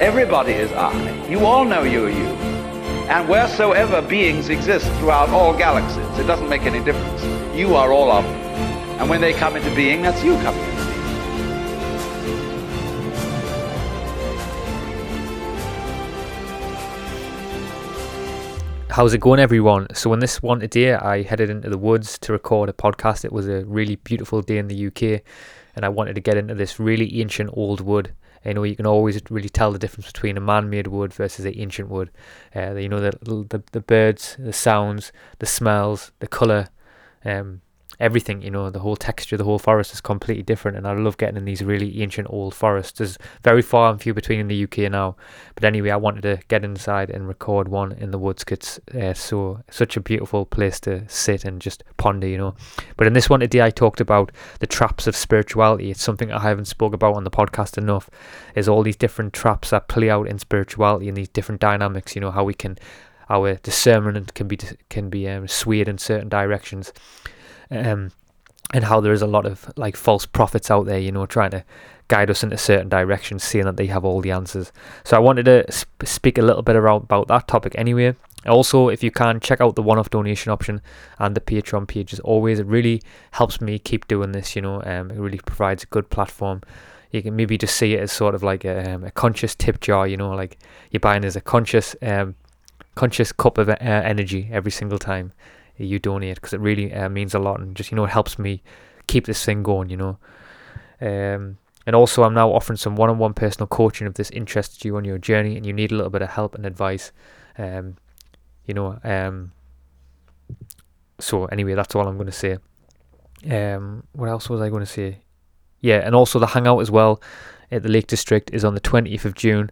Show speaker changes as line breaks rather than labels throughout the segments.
Everybody is I. You all know you're you. And wheresoever beings exist throughout all galaxies, it doesn't make any difference. You are all of them. And when they come into being, that's you coming into being.
How's it going, everyone? So, on this one today, I headed into the woods to record a podcast. It was a really beautiful day in the UK, and I wanted to get into this really ancient old wood. You know, you can always really tell the difference between a man-made wood versus an ancient wood. Uh, you know, the, the the birds, the sounds, the smells, the color, um, everything. You know, the whole texture, the whole forest is completely different, and I love getting in these really ancient old forests. There's very far and few between in the UK now, but anyway, I wanted to get inside and record one in the woods. It's uh, so such a beautiful place to sit and just ponder. You know, but in this one today, I talked about the traps of spirituality. It's something I haven't spoke about on the podcast enough. Is all these different traps that play out in spirituality and these different dynamics. You know, how we can our discernment can be can be um, swayed in certain directions um, and how there is a lot of like false prophets out there, you know, trying to guide us into certain directions, saying that they have all the answers. So I wanted to sp- speak a little bit around about that topic anyway. Also, if you can check out the one-off donation option and the Patreon page as always, it really helps me keep doing this. You know, um, it really provides a good platform. You can maybe just see it as sort of like a, um, a conscious tip jar. You know, like you're buying as a conscious, um, conscious cup of uh, energy every single time you donate because it really uh, means a lot and just you know it helps me keep this thing going you know. Um, and also i'm now offering some one-on-one personal coaching if this interests you on your journey and you need a little bit of help and advice um, you know um, so anyway that's all i'm going to say. Um, what else was i going to say? Yeah and also the hangout as well at the lake district is on the 20th of june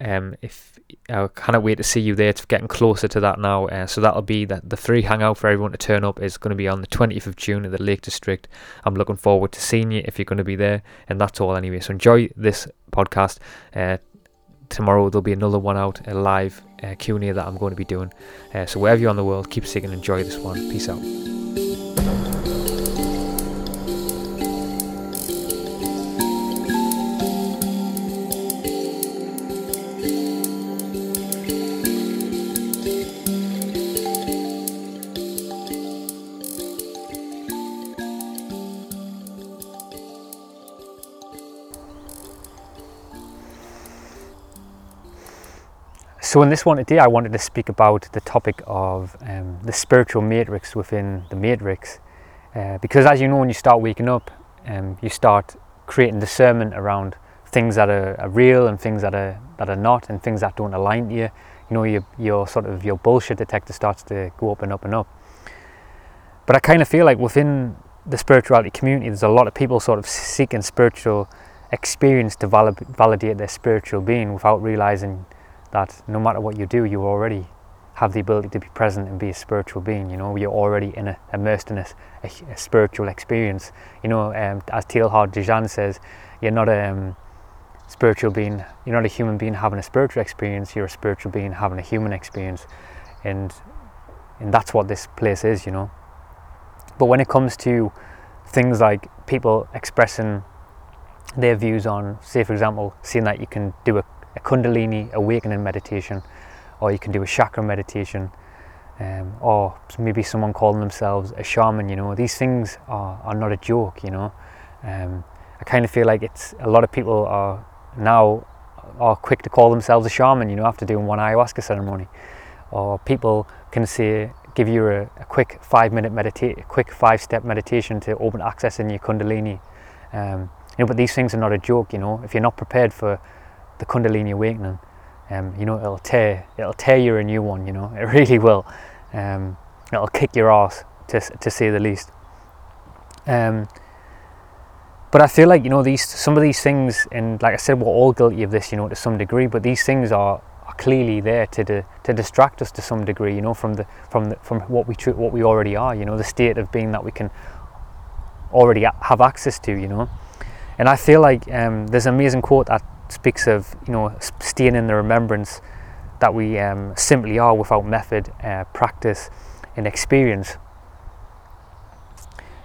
um, if I cannot wait to see you there. It's getting closer to that now. Uh, so that'll be that the free hangout for everyone to turn up is going to be on the 20th of June at the Lake District. I'm looking forward to seeing you if you're going to be there. And that's all anyway. So enjoy this podcast. Uh, tomorrow there'll be another one out, a live uh, Q&A that I'm going to be doing. Uh, so wherever you're on the world, keep singing. And enjoy this one. Peace out. So, in this one today, I wanted to speak about the topic of um, the spiritual matrix within the matrix. Uh, because, as you know, when you start waking up, um, you start creating discernment around things that are, are, real and things that are that are not, and things that don't align to you. You know, your your sort of your bullshit detector starts to go up and up and up. But I kind of feel like within the spirituality community, there's a lot of people sort of seeking spiritual experience to valid- validate their spiritual being without realizing that no matter what you do, you already have the ability to be present and be a spiritual being. You know, you're already in a, immersed in a, a, a spiritual experience. You know, um, as Teilhard de Chardin says, you're not a um, spiritual being. You're not a human being having a spiritual experience. You're a spiritual being having a human experience, and and that's what this place is. You know. But when it comes to things like people expressing their views on, say, for example, seeing that you can do a a Kundalini awakening meditation, or you can do a chakra meditation, um, or maybe someone calling themselves a shaman. You know, these things are, are not a joke. You know, um, I kind of feel like it's a lot of people are now are quick to call themselves a shaman. You know, after doing one ayahuasca ceremony, or people can say give you a, a quick five minute meditate, quick five step meditation to open access in your Kundalini. Um, you know, but these things are not a joke. You know, if you're not prepared for the Kundalini awakening, um, you know, it'll tear, it'll tear you a new one, you know, it really will. Um, it'll kick your ass, to, to say the least. Um, but I feel like, you know, these, some of these things, and like I said, we're all guilty of this, you know, to some degree, but these things are, clearly there to di- to distract us to some degree, you know, from the from the, from what we tr- what we already are, you know, the state of being that we can already have access to, you know. And I feel like um, there's an amazing quote that speaks of you know staying in the remembrance that we um, simply are without method, uh, practice, and experience.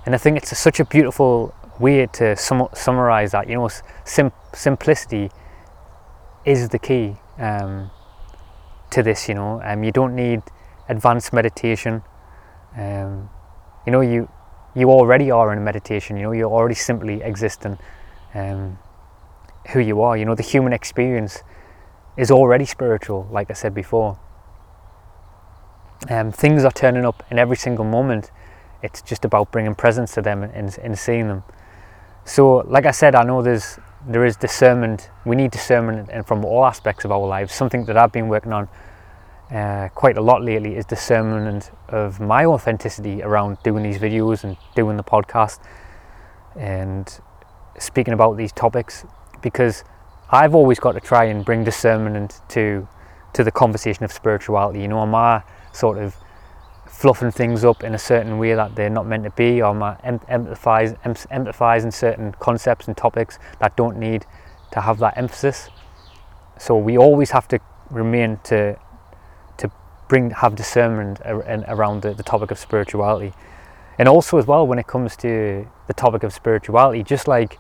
And I think it's such a beautiful way to sum- summarize that. You know, sim- simplicity is the key um, to this. You know, um, you don't need advanced meditation. Um, you know, you you already are in meditation. You know, you're already simply existing. Um, who you are. You know, the human experience is already spiritual, like I said before. Um, things are turning up in every single moment. It's just about bringing presence to them and, and seeing them. So, like I said, I know there's there is discernment. We need discernment, and from all aspects of our lives. Something that I've been working on uh, quite a lot lately is discernment of my authenticity around doing these videos and doing the podcast and speaking about these topics because I've always got to try and bring discernment to to the conversation of spirituality. You know, am I sort of fluffing things up in a certain way that they're not meant to be, or am I empathizing certain concepts and topics that don't need to have that emphasis? So we always have to remain to to bring have discernment ar- around the, the topic of spirituality, and also as well when it comes to the topic of spirituality, just like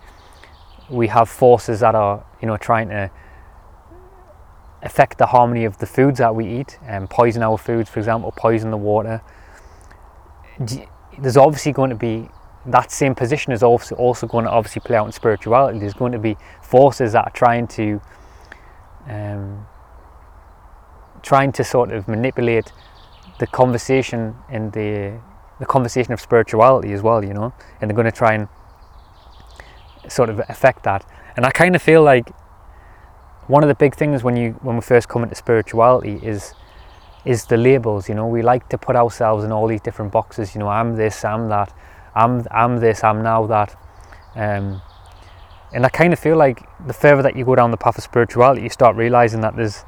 we have forces that are you know trying to affect the harmony of the foods that we eat and poison our foods for example poison the water. There's obviously going to be that same position is also also going to obviously play out in spirituality. There's going to be forces that are trying to um, trying to sort of manipulate the conversation and the the conversation of spirituality as well you know and they're going to try and sort of affect that. And I kind of feel like one of the big things when you when we first come into spirituality is is the labels. You know, we like to put ourselves in all these different boxes. You know, I'm this, I'm that, I'm I'm this, I'm now that. Um, and I kind of feel like the further that you go down the path of spirituality, you start realizing that there's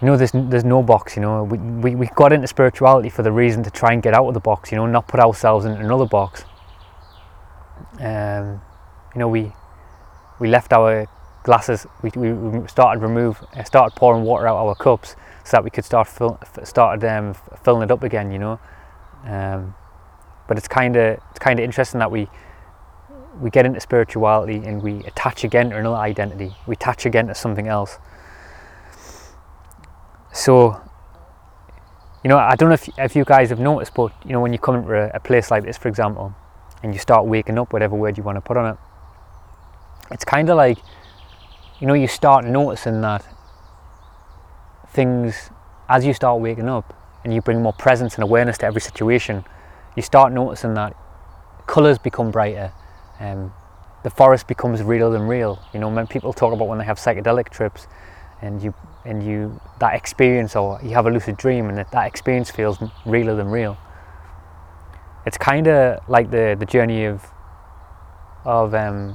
you know there's there's no box you know we, we, we got into spirituality for the reason to try and get out of the box you know not put ourselves in another box um, you know, we we left our glasses. We, we started remove uh, started pouring water out our cups so that we could start fill, started um, filling it up again. You know, um, but it's kind of it's kind of interesting that we we get into spirituality and we attach again to another identity. We attach again to something else. So, you know, I don't know if, if you guys have noticed, but you know, when you come into a, a place like this, for example, and you start waking up, whatever word you want to put on it, it's kind of like, you know, you start noticing that things, as you start waking up and you bring more presence and awareness to every situation, you start noticing that colours become brighter, um, the forest becomes realer than real. You know, when people talk about when they have psychedelic trips, and you and you that experience, or you have a lucid dream, and that, that experience feels realer than real it's kind of like the the journey of of um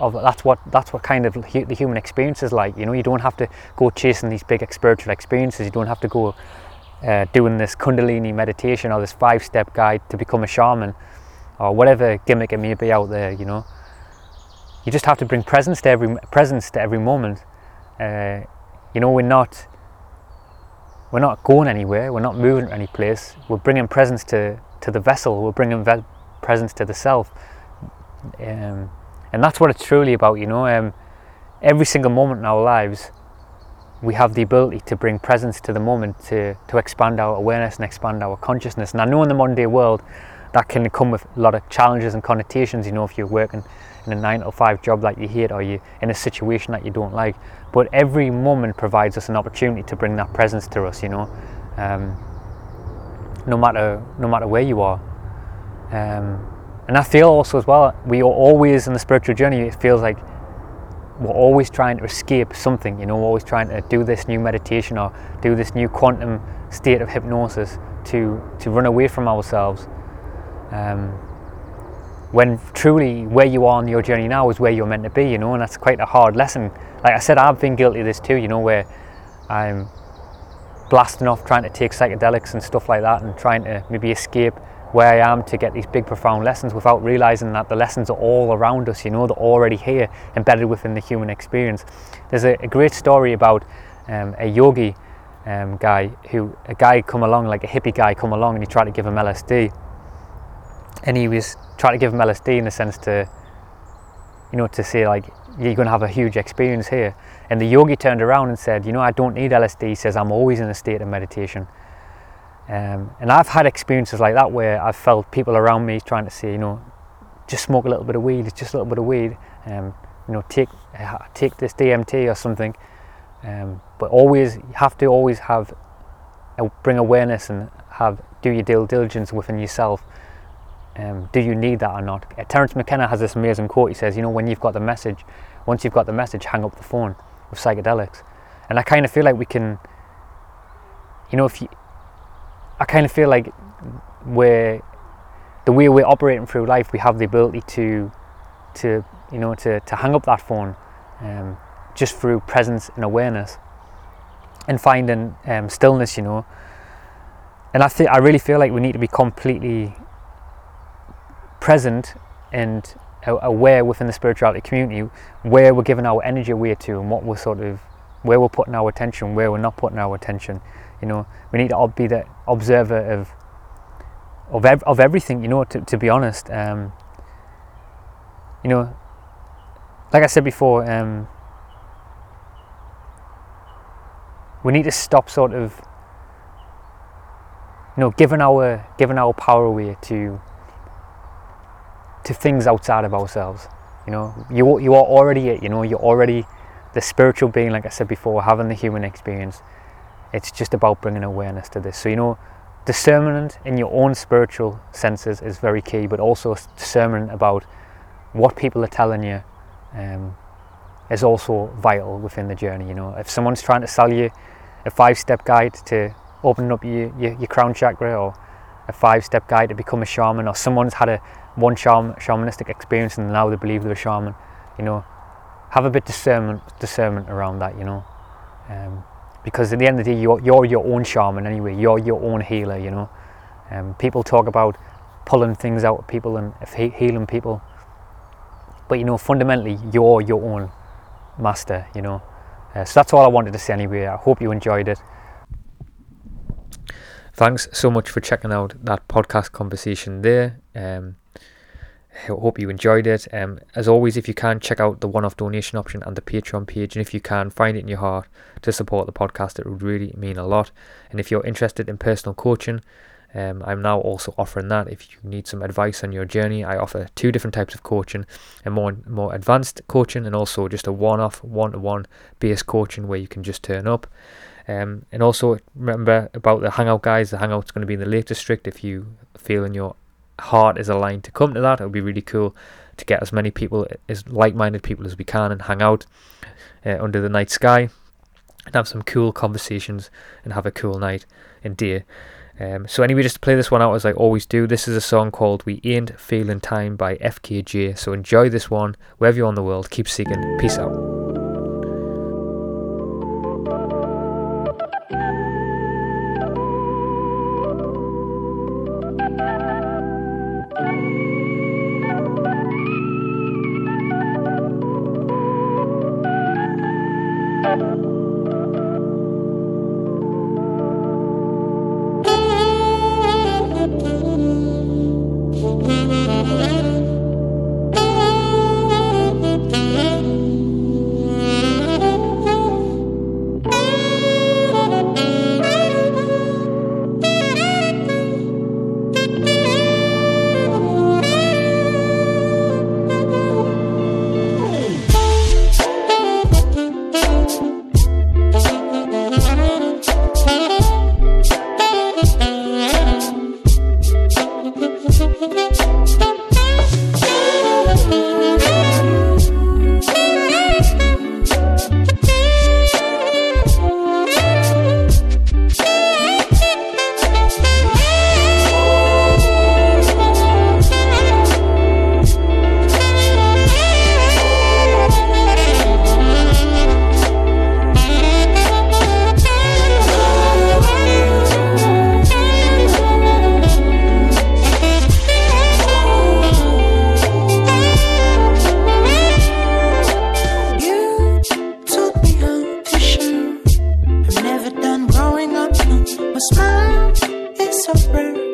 of that's what that's what kind of hu- the human experience is like you know? You don't have to go chasing these big spiritual experiences. You don't have to go uh, doing this kundalini meditation or this five step guide to become a shaman or whatever gimmick it may be out there you know? You just have to bring presence to every presence to every moment. Uh, you know we're not we're not going anywhere. We're not moving to any place. We're bringing presence to to the vessel. We're bringing ve- presence to the self. Um, and that's what it's truly about you know. Um, every single moment in our lives we have the ability to bring presence to the moment to to expand our awareness and expand our consciousness. And i know in the modern day world that can come with a lot of challenges and connotations you know if you're working in a nine to five job that you hate or you're in a situation that you don't like. But every moment provides us an opportunity to bring that presence to us you know? Um, no matter no matter where you are. Um, and I feel also as well we are always in the spiritual journey it feels like we're always trying to escape something you know? We're always trying to do this new meditation or do this new quantum state of hypnosis to to run away from ourselves. Um, when truly where you are on your journey now is where you're meant to be, you know, and that's quite a hard lesson. Like I said, I've been guilty of this too, you know, where I'm blasting off trying to take psychedelics and stuff like that and trying to maybe escape where I am to get these big profound lessons without realizing that the lessons are all around us, you know, they're already here, embedded within the human experience. There's a, a great story about um, a yogi um, guy who, a guy come along, like a hippie guy come along and he tried to give him LSD. And he was trying to give him LSD in the sense to, you know, to say like, you're going to have a huge experience here. And the yogi turned around and said, you know, I don't need LSD. He says, I'm always in a state of meditation. Um, and I've had experiences like that where I've felt people around me trying to say, you know, just smoke a little bit of weed, it's just a little bit of weed, um, you know, take take this DMT or something. Um, but always, you have to always have, uh, bring awareness and have do your due diligence within yourself. Um, do you need that or not? Uh, Terence McKenna has this amazing quote. He says, you know, when you've got the message, once you've got the message, hang up the phone with psychedelics. And I kind of feel like we can, you know, if you I kind of feel like we're the way we're operating through life, we have the ability to to you know to, to hang up that phone um, just through presence and awareness and finding um, stillness, you know. And I think I really feel like we need to be completely present and aware within the spirituality community where we're giving our energy away to and what we're sort of where we're putting our attention, where we're not putting our attention. You know, we need to be the observer of of ev- of everything. You know, to to be honest, um, you know, like I said before, um, we need to stop sort of you know giving our giving our power away to to things outside of ourselves. You know, you you are already it. You know, you're already the spiritual being, like I said before, having the human experience. It's just about bringing awareness to this. So, you know, discernment in your own spiritual senses is very key, but also discernment about what people are telling you um, is also vital within the journey. You know, if someone's trying to sell you a five-step guide to opening up your, your, your crown chakra, or a five-step guide to become a shaman, or someone's had a one shaman, shamanistic experience and now they believe they're a shaman, you know, have a bit discernment discernment around that. You know. Um, because at the end of the day, you're, you're your own shaman anyway. You're your own healer, you know. Um, people talk about pulling things out of people and healing people, but you know, fundamentally, you're your own master, you know. Uh, so that's all I wanted to say anyway. I hope you enjoyed it. Thanks so much for checking out that podcast conversation there. Um, hope you enjoyed it. Um, as always, if you can, check out the one off donation option and the Patreon page. And if you can, find it in your heart to support the podcast. It would really mean a lot. And if you're interested in personal coaching, um, I'm now also offering that. If you need some advice on your journey, I offer two different types of coaching a more, more advanced coaching and also just a one off, one to one base coaching where you can just turn up. Um, and also remember about the Hangout guys. The Hangout's going to be in the Lake District if you feel in your heart is aligned to come to that. It would be really cool to get as many people, as like-minded people as we can, and hang out uh, under the night sky and have some cool conversations and have a cool night and day. Um, so anyway, just to play this one out as I always do, this is a song called "We Ain't Feeling Time" by FKJ. So enjoy this one wherever you're on the world. Keep seeking. Peace out. smile is so over.